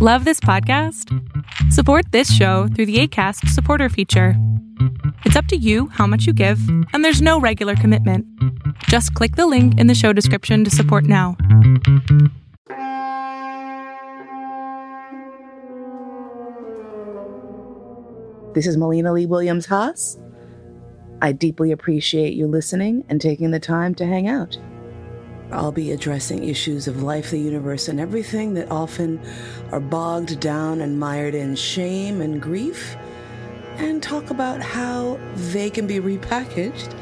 Love this podcast? Support this show through the ACAST supporter feature. It's up to you how much you give, and there's no regular commitment. Just click the link in the show description to support now. This is Mollena Lee Williams Haas. I deeply appreciate you listening and taking the time to hang out. I'll be addressing issues of life, the universe, and everything that often are bogged down and mired in shame and grief, and talk about how they can be repackaged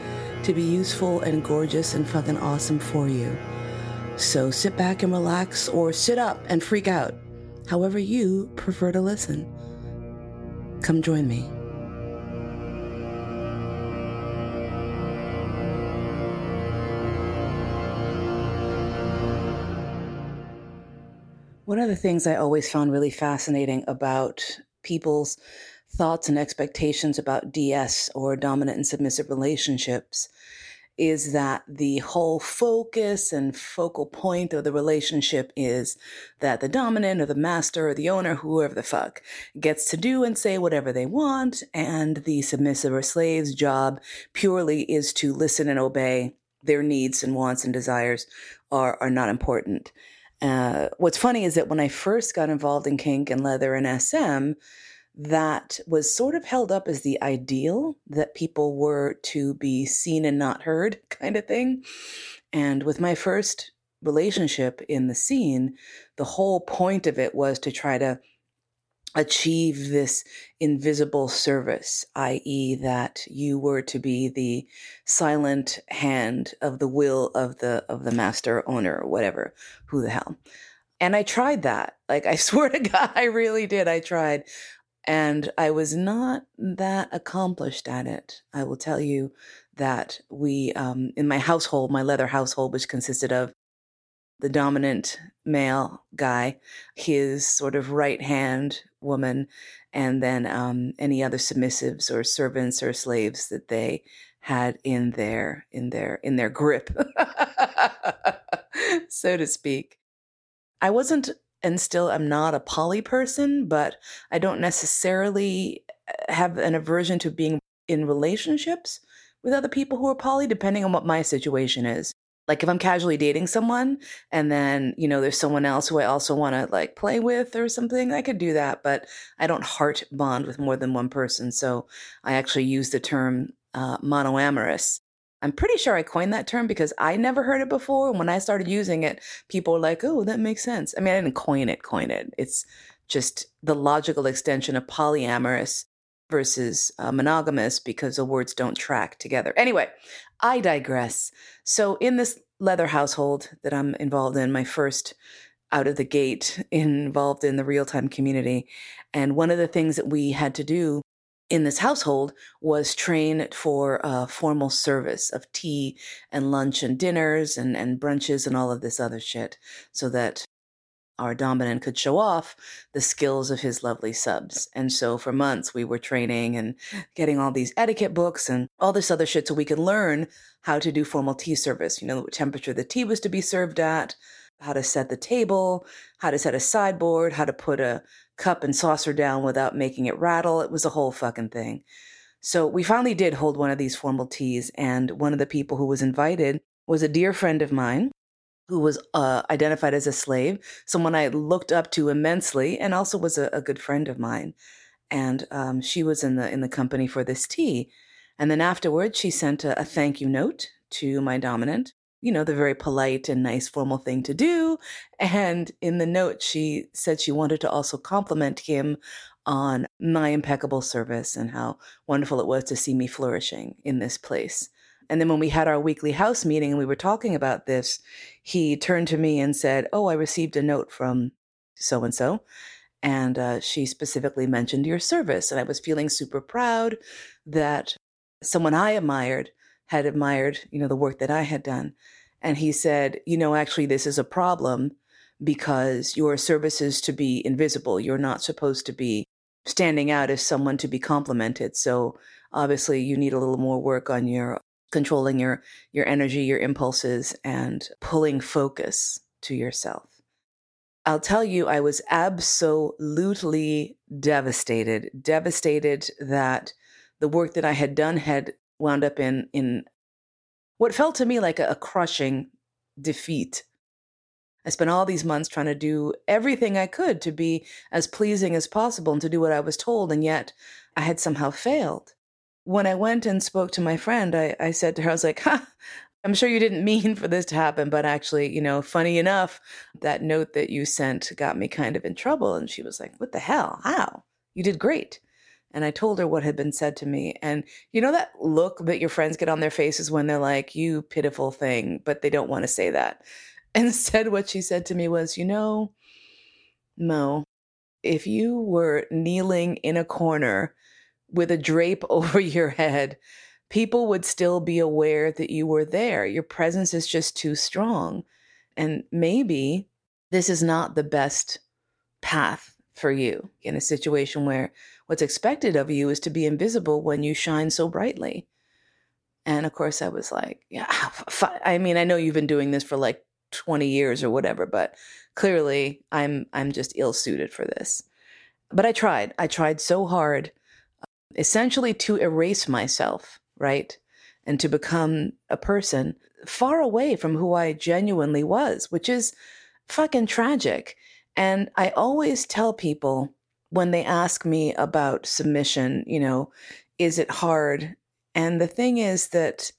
to be useful and gorgeous and fucking awesome for you. So sit back and relax, or sit up and freak out, however you prefer to listen. Come join me. One of the things I always found really fascinating about people's thoughts and expectations about DS or dominant and submissive relationships is that the whole focus and focal point of the relationship is that the dominant or the master or the owner, whoever the fuck, gets to do and say whatever they want, and the submissive or slave's job purely is to listen and obey. Their needs and wants and desires are, are not important. Uh, what's funny is that when I first got involved in kink and leather and SM, that was sort of held up as the ideal that people were to be seen and not heard kind of thing. And with my first relationship in the scene, the whole point of it was to try to achieve this invisible service, i.e., that you were to be the silent hand of the will of the of the master owner or whatever, who the hell. And I tried that. Like I swear to God, I really did. I tried. And I was not that accomplished at it. I will tell you that we, um, in my household, my leather household, which consisted of the dominant male guy, his sort of right hand woman, and then um, any other submissives or servants or slaves that they had in their in their in their grip, so to speak. I wasn't and still am not a poly person, but I don't necessarily uh, have an aversion to being in relationships with other people who are poly, depending on what my situation is like if i'm casually dating someone and then you know there's someone else who i also want to like play with or something i could do that but i don't heart bond with more than one person so i actually use the term uh, monoamorous. I'm pretty sure i coined that term because i never heard it before and when i started using it people were like oh that makes sense. I mean i didn't coin it coin it. It's just the logical extension of polyamorous versus uh, monogamous because the words don't track together. Anyway, I digress. So, in this leather household that I'm involved in, my first out of the gate involved in the real time community, and one of the things that we had to do in this household was train for a formal service of tea and lunch and dinners and, and brunches and all of this other shit so that our dominant could show off the skills of his lovely subs. And so for months we were training and getting all these etiquette books and all this other shit so we could learn how to do formal tea service, you know, what temperature the tea was to be served at, how to set the table, how to set a sideboard, how to put a cup and saucer down without making it rattle. It was a whole fucking thing. So we finally did hold one of these formal teas and one of the people who was invited was a dear friend of mine who was uh, identified as a slave, someone I looked up to immensely, and also was a, a good friend of mine. And um, she was in the in the company for this tea. And then afterwards, she sent a, a thank you note to my dominant. You know, the very polite and nice formal thing to do. And in the note, she said she wanted to also compliment him on my impeccable service and how wonderful it was to see me flourishing in this place. And then when we had our weekly house meeting and we were talking about this, he turned to me and said, Oh, I received a note from so and so. And uh, she specifically mentioned your service. And I was feeling super proud that someone I admired had admired, you know, the work that I had done. And he said, You know, actually, this is a problem because your service is to be invisible. You're not supposed to be standing out as someone to be complimented. So obviously, you need a little more work on your controlling your your energy, your impulses and pulling focus to yourself. I'll tell you, I was absolutely devastated, devastated that the work that I had done had wound up in in what felt to me like a, a crushing defeat. I spent all these months trying to do everything I could to be as pleasing as possible and to do what I was told, and yet I had somehow failed. When I went and spoke to my friend, I, I said to her, I was like, ha, I'm sure you didn't mean for this to happen, but actually, you know, funny enough, that note that you sent got me kind of in trouble. And she was like, What the hell? How? You did great. And I told her what had been said to me. And you know that look that your friends get on their faces when they're like, You pitiful thing, but they don't want to say that. Instead, what she said to me was, You know, Mo, if you were kneeling in a corner with a drape over your head, people would still be aware that you were there. Your presence is just too strong. And maybe this is not the best path for you in a situation where what's expected of you is to be invisible when you shine so brightly. And of course, I was like, yeah, I mean, I know you've been doing this for like 20 years or whatever, but clearly I'm I'm just ill suited for this. But I tried. I tried so hard essentially to erase myself right? And to become a person far away from who I genuinely was, which is fucking tragic. And I always tell people when they ask me about submission, you know, is it hard? And the thing is that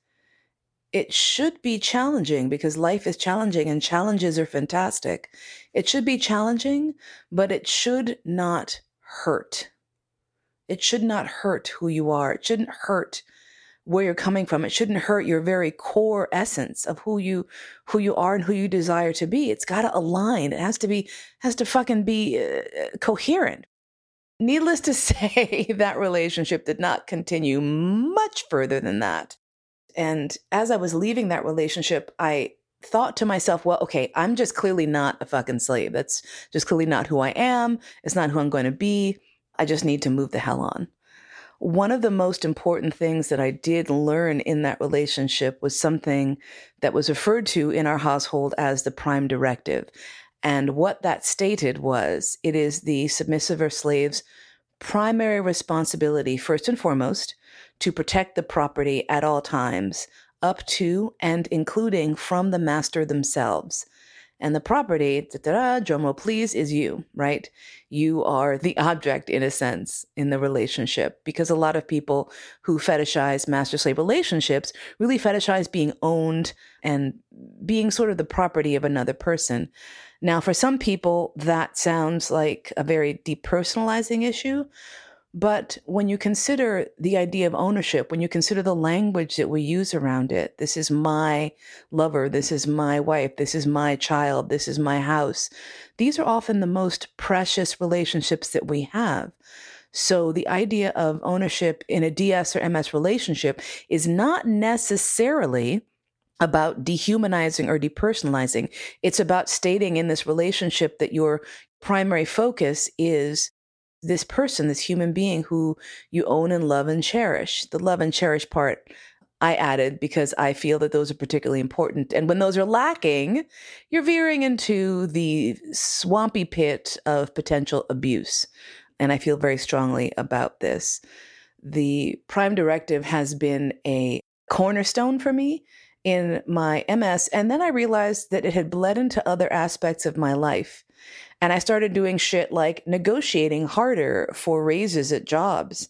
it should be challenging because life is challenging and challenges are fantastic. It should be challenging, but it should not hurt. It should not hurt who you are. It shouldn't hurt where you're coming from. It shouldn't hurt your very core essence of who you who you are and who you desire to be. It's got to align. It has to be has to fucking be uh, coherent. Needless to say, that relationship did not continue much further than that. And as I was leaving that relationship, I thought to myself, well, okay, I'm just clearly not a fucking slave. That's just clearly not who I am. It's not who I'm going to be. I just need to move the hell on one of the most important things that I did learn in that relationship was something that was referred to in our household as the prime directive. And what that stated was it is the submissive or slave's primary responsibility, first and foremost, to protect the property at all times, up to and including from the master themselves. And the property, drumroll please, is you, right? You are the object in a sense in the relationship because a lot of people who fetishize master slave relationships really fetishize being owned and being sort of the property of another person. Now, for some people, that sounds like a very depersonalizing issue. But when you consider the idea of ownership, when you consider the language that we use around it, this is my lover, this is my wife, this is my child, this is my house, these are often the most precious relationships that we have. So the idea of ownership in a DS or MS relationship is not necessarily about dehumanizing or depersonalizing. It's about stating in this relationship that your primary focus is this person, this human being who you own and love and cherish. The love and cherish part I added because I feel that those are particularly important. And when those are lacking, you're veering into the swampy pit of potential abuse. And I feel very strongly about this. The Prime Directive has been a cornerstone for me in my MS. And then I realized that it had bled into other aspects of my life. And I started doing shit like negotiating harder for raises at jobs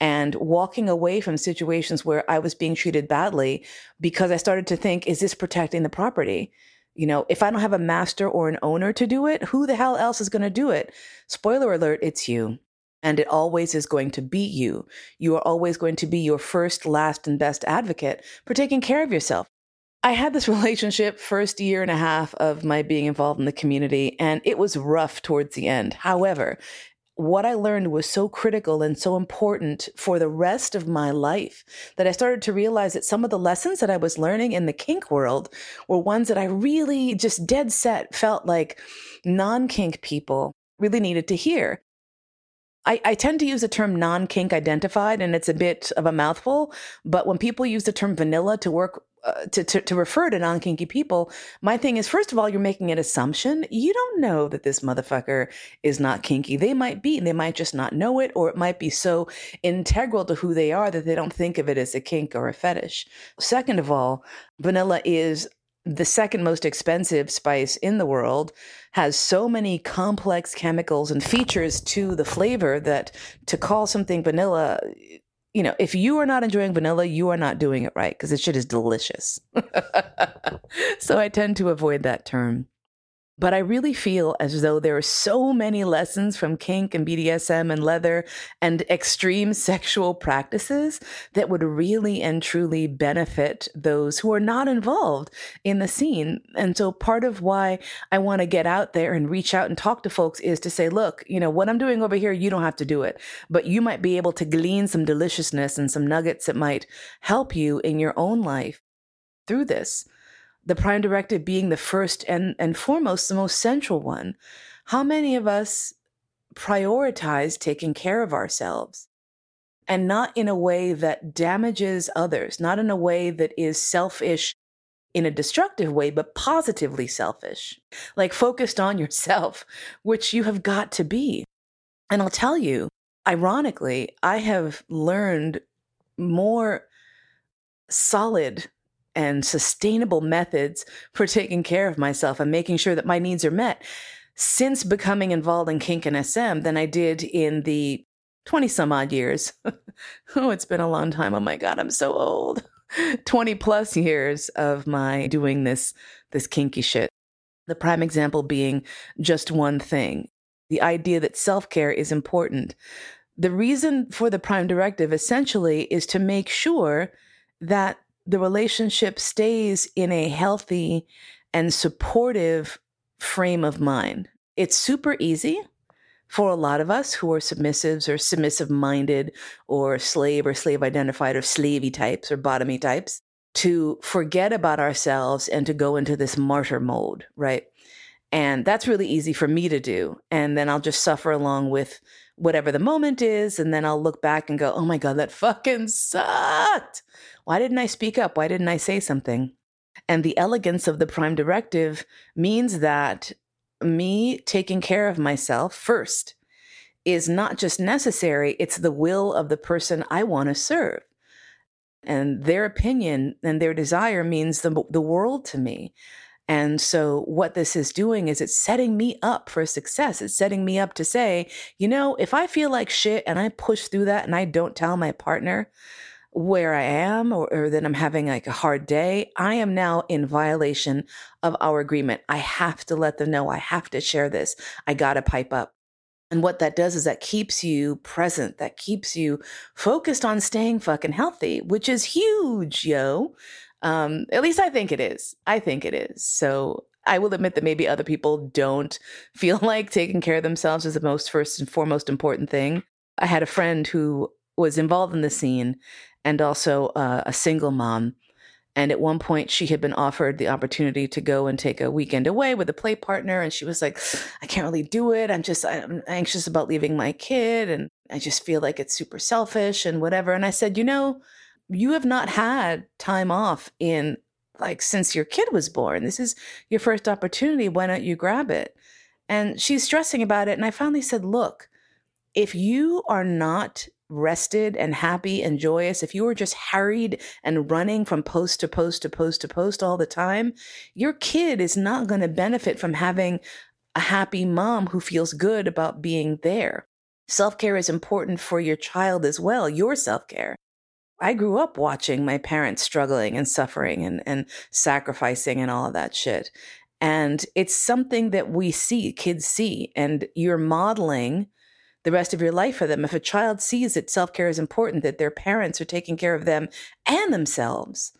and walking away from situations where I was being treated badly because I started to think, is this protecting the property? You know, if I don't have a master or an owner to do it, who the hell else is going to do it? Spoiler alert, it's you. And it always is going to be you. You are always going to be your first, last, and best advocate for taking care of yourself. I had this relationship first year and a half of my being involved in the community, and it was rough towards the end. However, what I learned was so critical and so important for the rest of my life that I started to realize that some of the lessons that I was learning in the kink world were ones that I really just dead set felt like non kink people really needed to hear. I, I tend to use the term non kink identified, and it's a bit of a mouthful. But when people use the term vanilla to work uh, to, to, to refer to non kinky people, my thing is first of all, you're making an assumption. You don't know that this motherfucker is not kinky. They might be, and they might just not know it, or it might be so integral to who they are that they don't think of it as a kink or a fetish. Second of all, vanilla is the second most expensive spice in the world has so many complex chemicals and features to the flavor that to call something vanilla you know, if you are not enjoying vanilla, you are not doing it right because this shit is delicious. so I tend to avoid that term. But I really feel as though there are so many lessons from kink and BDSM and leather and extreme sexual practices that would really and truly benefit those who are not involved in the scene. And so part of why I want to get out there and reach out and talk to folks is to say, look, you know, what I'm doing over here, you don't have to do it, but you might be able to glean some deliciousness and some nuggets that might help you in your own life through this the prime directive being the first and, and foremost, the most central one, how many of us prioritize taking care of ourselves and not in a way that damages others, not in a way that is selfish in a destructive way, but positively selfish, like focused on yourself, which you have got to be. And I'll tell you, ironically, I have learned more solid and sustainable methods for taking care of myself and making sure that my needs are met since becoming involved in kink and SM than I did in the 20 some odd years. oh, it's been a long time. Oh my God, I'm so old. 20 plus years of my doing this, this kinky shit. The prime example being just one thing the idea that self care is important. The reason for the prime directive essentially is to make sure that the relationship stays in a healthy and supportive frame of mind. It's super easy for a lot of us who are submissives or submissive minded or slave or slave identified or slavey types or bottomy types to forget about ourselves and to go into this martyr mode, right? And that's really easy for me to do. And then I'll just suffer along with whatever the moment is. And then I'll look back and go, oh my God, that fucking sucked. Why didn't I speak up? Why didn't I say something? And the elegance of the prime directive means that me taking care of myself first is not just necessary, it's the will of the person I want to serve. And their opinion and their desire means the, the world to me. And so, what this is doing is it's setting me up for success. It's setting me up to say, you know, if I feel like shit and I push through that and I don't tell my partner, where I am or, or that I'm having like a hard day, I am now in violation of our agreement. I have to let them know. I have to share this. I got to pipe up. And what that does is that keeps you present, that keeps you focused on staying fucking healthy, which is huge, yo. Um, at least I think it is. I think it is. So I will admit that maybe other people don't feel like taking care of themselves is the most first and foremost important thing. I had a friend who was involved in the scene and also uh, a single mom. And at one point, she had been offered the opportunity to go and take a weekend away with a play partner. And she was like, I can't really do it. I'm just, I'm anxious about leaving my kid. And I just feel like it's super selfish and whatever. And I said, you know, you have not had time off in like since your kid was born. This is your first opportunity. Why don't you grab it? And she's stressing about it. And I finally said, look, if you are not rested and happy and joyous, if you are just harried and running from post to post to post to post all the time, your kid is not going to benefit from having a happy mom who feels good about being there. Self care is important for your child as well, your self care. I grew up watching my parents struggling and suffering and, and sacrificing and all of that shit. And it's something that we see, kids see, and you're modeling the rest of your life for them. If a child sees that self care is important, that their parents are taking care of them and themselves,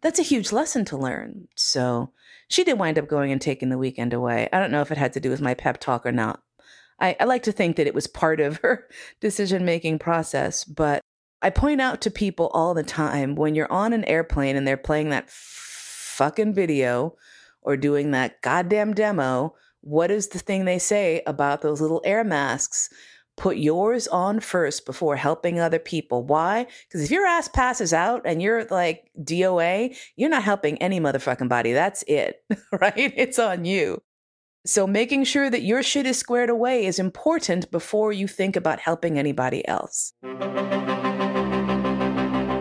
that's a huge lesson to learn. So she did wind up going and taking the weekend away. I don't know if it had to do with my pep talk or not. I, I like to think that it was part of her decision making process, but I point out to people all the time when you're on an airplane and they're playing that fucking video or doing that goddamn demo, what is the thing they say about those little air masks? Put yours on first before helping other people. Why? Because if your ass passes out and you're like DOA, you're not helping any motherfucking body. That's it, right? It's on you. So making sure that your shit is squared away is important before you think about helping anybody else.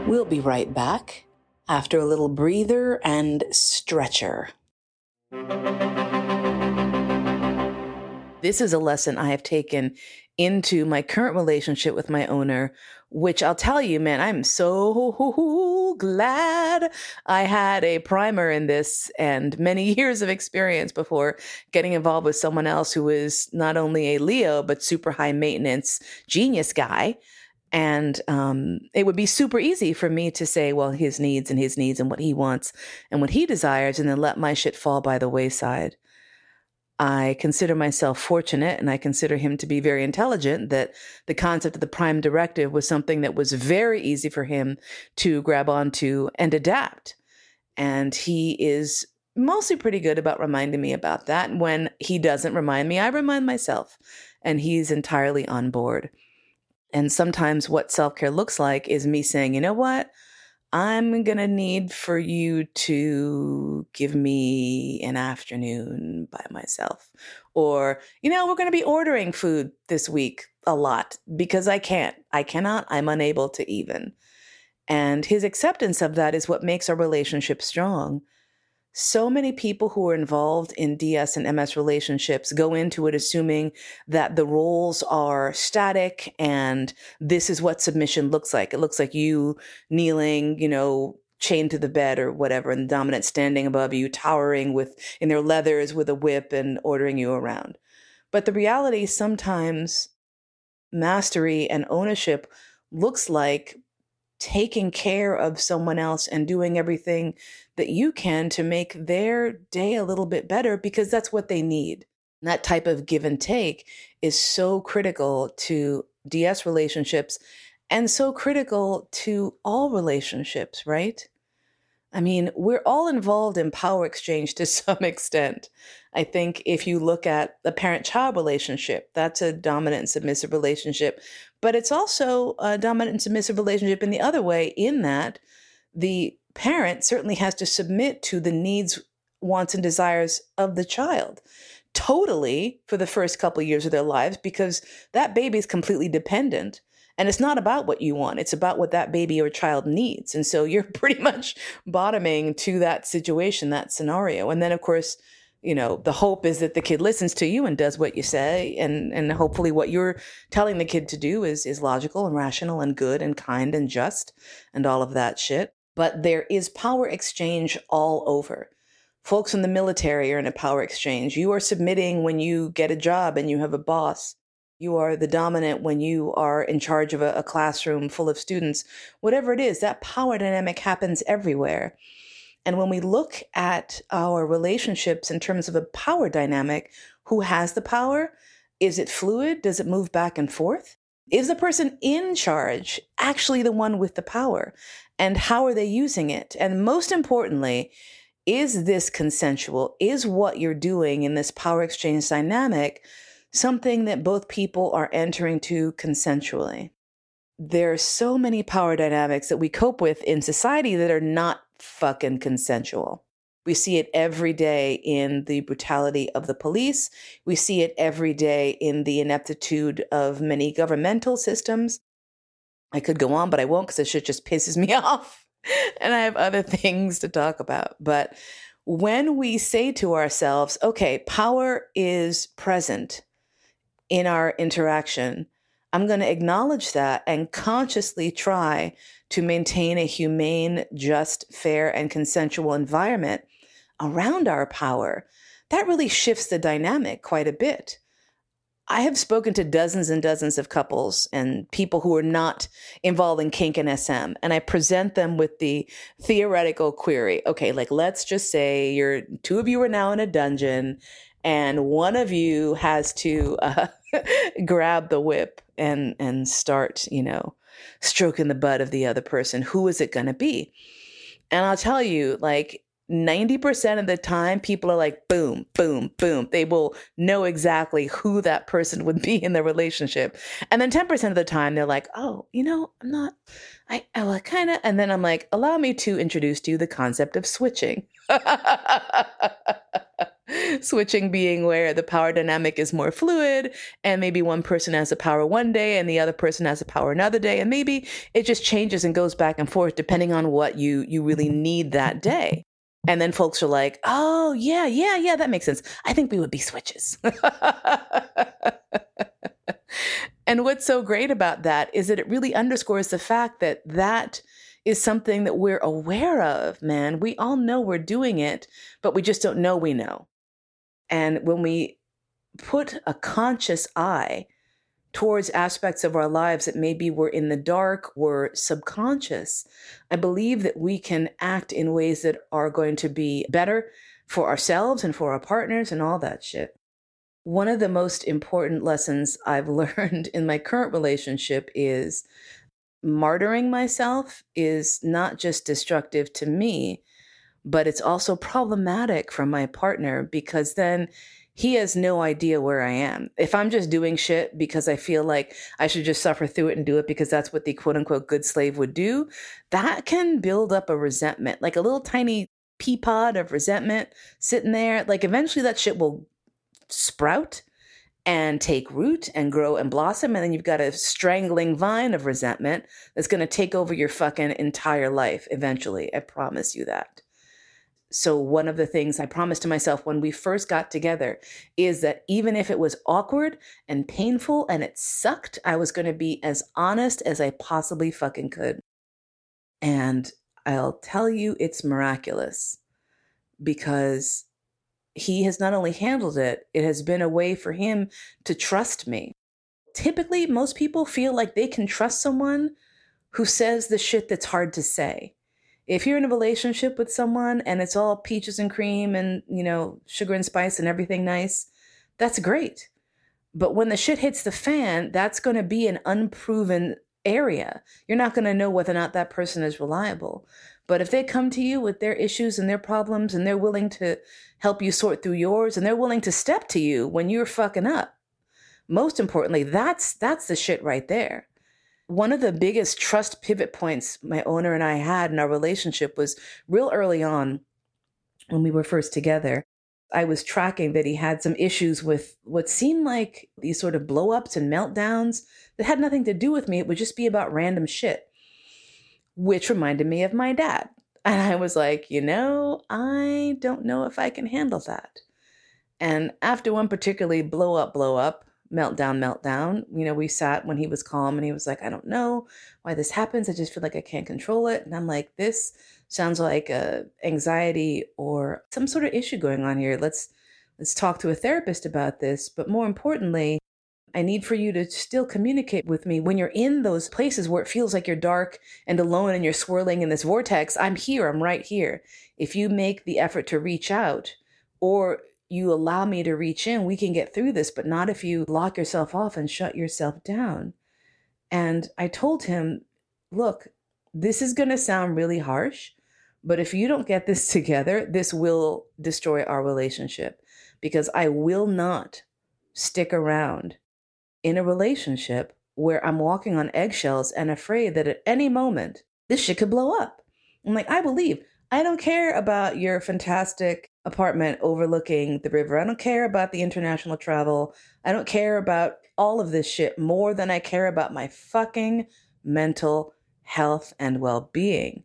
We'll be right back after a little breather and stretcher. This is a lesson I have taken into my current relationship with my owner, which I'll tell you, man, I'm so glad I had a primer in this and many years of experience before getting involved with someone else who is not only a Leo, but super high maintenance genius guy. And um, it would be super easy for me to say, well, his needs and his needs and what he wants and what he desires, and then let my shit fall by the wayside. I consider myself fortunate and I consider him to be very intelligent that the concept of the prime directive was something that was very easy for him to grab onto and adapt. And he is mostly pretty good about reminding me about that. When he doesn't remind me, I remind myself, and he's entirely on board. And sometimes what self care looks like is me saying, you know what? I'm going to need for you to give me an afternoon by myself. Or, you know, we're going to be ordering food this week a lot because I can't. I cannot. I'm unable to even. And his acceptance of that is what makes our relationship strong so many people who are involved in DS and MS relationships go into it assuming that the roles are static and this is what submission looks like. It looks like you kneeling, you know, chained to the bed or whatever, and the dominant standing above you, towering with in their leathers with a whip and ordering you around. But the reality sometimes mastery and ownership looks like taking care of someone else and doing everything that you can to make their day a little bit better because that's what they need. And that type of give and take is so critical to DS relationships and so critical to all relationships, right? I mean, we're all involved in power exchange to some extent. I think if you look at the parent child relationship, that's a dominant and submissive relationship, but it's also a dominant and submissive relationship in the other way, in that the parent certainly has to submit to the needs, wants, and desires of the child totally for the first couple of years of their lives because that baby is completely dependent and it's not about what you want, it's about what that baby or child needs. And so you're pretty much bottoming to that situation, that scenario. And then, of course, you know, the hope is that the kid listens to you and does what you say. And, and hopefully what you're telling the kid to do is, is logical and rational and good and kind and just and all of that shit. But there is power exchange all over folks in the military are in a power exchange. You are submitting when you get a job and you have a boss you are the dominant when you are in charge of a, a, classroom full of students, whatever it is, that power dynamic happens everywhere. And when we look at our relationships in terms of a power dynamic, who has the power? Is it fluid? Does it move back and forth? Is the person in charge actually the one with the power? And how are they using it? And most importantly, is this consensual? Is what you're doing in this power exchange dynamic something that both people are entering to consensually. There are so many power dynamics that we cope with in society that are not fucking consensual. We see it every day in the brutality of the police. We see it every day in the ineptitude of many governmental systems. I could go on, but I won't because this shit just pisses me off. and I have other things to talk about. But when we say to ourselves, okay, power is present in our interaction, I'm going to acknowledge that and consciously try to maintain a humane, just, fair, and consensual environment around our power. That really shifts the dynamic quite a bit. I have spoken to dozens and dozens of couples and people who are not involved in kink and SM, and I present them with the theoretical query. Okay, like let's just say you're two of you are now in a dungeon and one of you has to uh, grab the whip and and start you know stroking the butt of the other person who is it going to be and i'll tell you like 90% of the time, people are like, boom, boom, boom. They will know exactly who that person would be in the relationship. And then 10% of the time, they're like, oh, you know, I'm not, I, I kind of, and then I'm like, allow me to introduce to you the concept of switching. switching being where the power dynamic is more fluid and maybe one person has the power one day and the other person has the power another day and maybe it just changes and goes back and forth depending on what you you really need that day and then folks are like, oh, yeah, yeah, yeah, that makes sense. I think we would be switches. and what's so great about that is that it really underscores the fact that that is something that we're aware of, man. We all know we're doing it, but we just don't know we know. And when we put a conscious eye towards aspects of our lives that maybe were in the dark, were subconscious, I believe that we can act in ways that are going to be better for ourselves and for our partners and all that shit. One of the most important lessons I've learned in my current relationship is martyring myself is not just destructive to me, but it's also problematic for my partner because then he has no idea where I am. If I'm just doing shit because I feel like I should just suffer through it and do it because that's what the quote unquote good slave would do, that can build up a resentment, like a little tiny pea pod of resentment sitting there. Like eventually that shit will sprout and take root and grow and blossom. And then you've got a strangling vine of resentment that's going to take over your fucking entire life eventually. I promise you that so one of the things I promised to myself when we first got together is that even if it was awkward and painful and it sucked, I was going to be as honest as I possibly fucking could. And I'll tell you, it's miraculous because he has not only handled it, it has been a way for him to trust me. Typically, most people feel like they can trust someone who says the shit that's hard to say if you're in a relationship with someone and it's all peaches and cream and, you know, sugar and spice and everything nice, that's great. But when the shit hits the fan, that's going to be an unproven area. You're not going to know whether or not that person is reliable. But if they come to you with their issues and their problems and they're willing to help you sort through yours and they're willing to step to you when you're fucking up, most importantly, that's that's the shit right there one of the biggest trust pivot points my owner and I had in our relationship was real early on when we were first together. I was tracking that he had some issues with what seemed like these sort of blow ups and meltdowns that had nothing to do with me. It would just be about random shit, which reminded me of my dad. And I was like, you know, I don't know if I can handle that. And after one particularly blow up, blow up, meltdown, meltdown. You know, we sat when he was calm and he was like, I don't know why this happens. I just feel like I can't control it. And I'm like, this sounds like a anxiety or some sort of issue going on here. Let's let's talk to a therapist about this. But more importantly, I need for you to still communicate with me when you're in those places where it feels like you're dark and alone and you're swirling in this vortex. I'm here, I'm right here. If you make the effort to reach out or you allow me to reach in, we can get through this, but not if you lock yourself off and shut yourself down. And I told him, look, this is going to sound really harsh, but if you don't get this together, this will destroy our relationship because I will not stick around in a relationship where I'm walking on eggshells and afraid that at any moment this shit could blow up. I'm like, I believe I don't care about your fantastic apartment overlooking the river. I don't care about the international travel. I don't care about all of this shit more than I care about my fucking mental health and well being.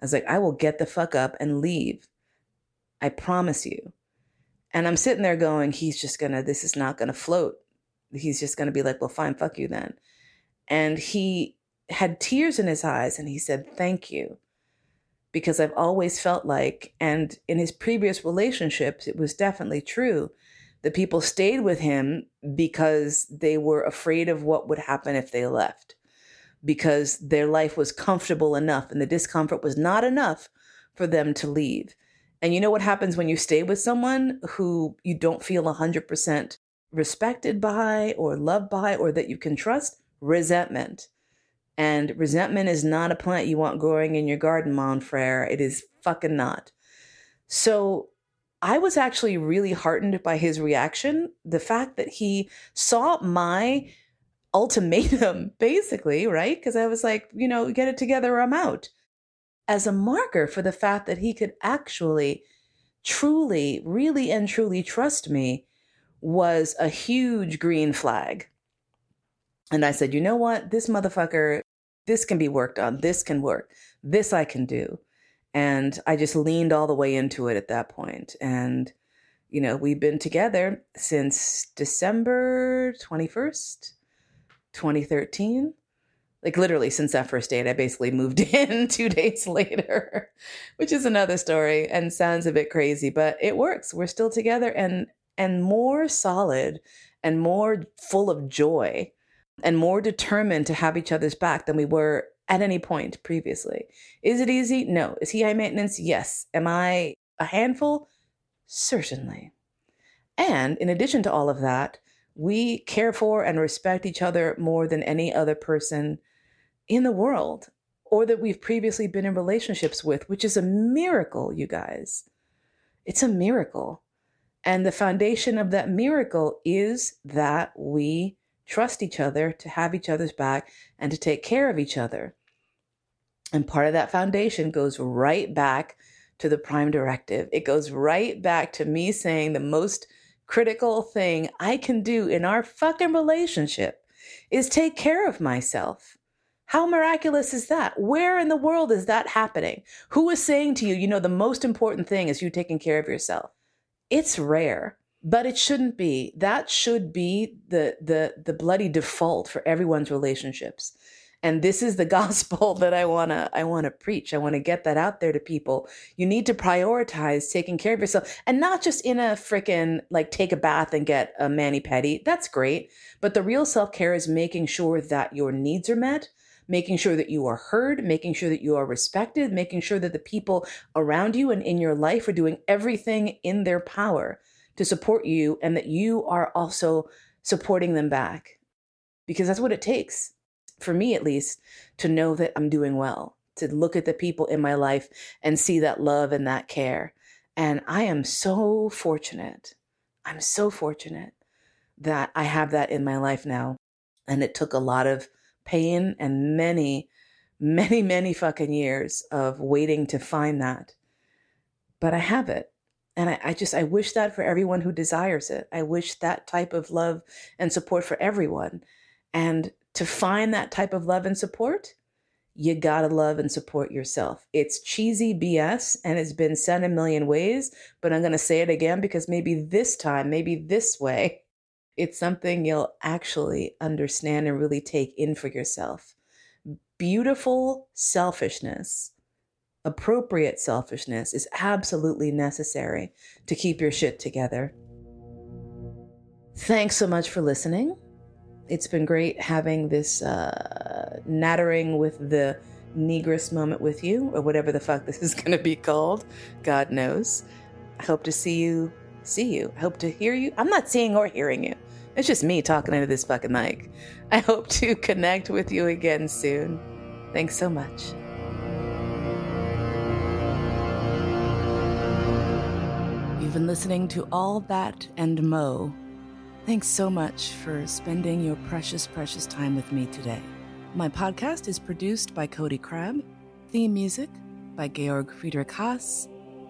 I was like, I will get the fuck up and leave. I promise you. And I'm sitting there going, he's just gonna, this is not gonna float. He's just gonna be like, well, fine, fuck you then. And he had tears in his eyes and he said, thank you because I've always felt like, and in his previous relationships, it was definitely true that people stayed with him because they were afraid of what would happen if they left, because their life was comfortable enough and the discomfort was not enough for them to leave. And you know what happens when you stay with someone who you don't feel 100% respected by or loved by or that you can trust? Resentment. And resentment is not a plant you want growing in your garden, mon frere. It is fucking not. So I was actually really heartened by his reaction. The fact that he saw my ultimatum, basically, right? Because I was like, you know, get it together or I'm out, as a marker for the fact that he could actually, truly, really and truly trust me was a huge green flag. And I said, you know what? This motherfucker, this can be worked on. This can work. This I can do. And I just leaned all the way into it at that point. And, you know, we've been together since December 21st, 2013. Like literally since that first date, I basically moved in two days later, which is another story and sounds a bit crazy, but it works. We're still together and and more solid and more full of joy and more determined to have each other's back than we were at any point previously. Is it easy? No. Is he high maintenance? Yes. Am I a handful? Certainly. And in addition to all of that, we care for and respect each other more than any other person in the world or that we've previously been in relationships with, which is a miracle, you guys. It's a miracle. And the foundation of that miracle is that we trust each other to have each other's back and to take care of each other. And part of that foundation goes right back to the prime directive. It goes right back to me saying the most critical thing I can do in our fucking relationship is take care of myself. How miraculous is that? Where in the world is that happening? Who is saying to you, you know, the most important thing is you taking care of yourself? It's rare, but it shouldn't be. That should be the the the bloody default for everyone's relationships. And this is the gospel that i want to i want to preach. I want to get that out there to people. You need to prioritize taking care of yourself and not just in a freaking like take a bath and get a mani pedi. That's great. But the real self-care is making sure that your needs are met making sure that you are heard making sure that you are respected making sure that the people around you and in your life are doing everything in their power to support you and that you are also supporting them back because that's what it takes for me at least, to know that I'm doing well, to look at the people in my life and see that love and that care. And I am so fortunate. I'm so fortunate that I have that in my life now. And it took a lot of pain and many, many, many fucking years of waiting to find that. But I have it. And I, I, just, I wish that for everyone who desires it. I wish that type of love and support for everyone. And to find that type of love and support, you gotta love and support yourself. It's cheesy BS and it's been said a million ways, but I'm gonna say it again because maybe this time, maybe this way, it's something you'll actually understand and really take in for yourself. Beautiful selfishness, appropriate selfishness is absolutely necessary to keep your shit together. Thanks so much for listening it's been great having this uh, nattering with the negress moment with you, or whatever the fuck this is going to be called. God knows. I hope to see you. See you. I hope to hear you. I'm not seeing or hearing you. It's just me talking into this fucking mic. I hope to connect with you again soon. Thanks so much. You've been listening to All That and Mo Thanks so much for spending your precious, precious time with me today. My podcast is produced by Cody Crabb, theme music by Georg Friedrich Haas,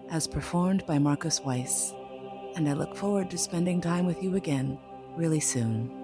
as performed by Marcus Weiss. And I look forward to spending time with you again really soon.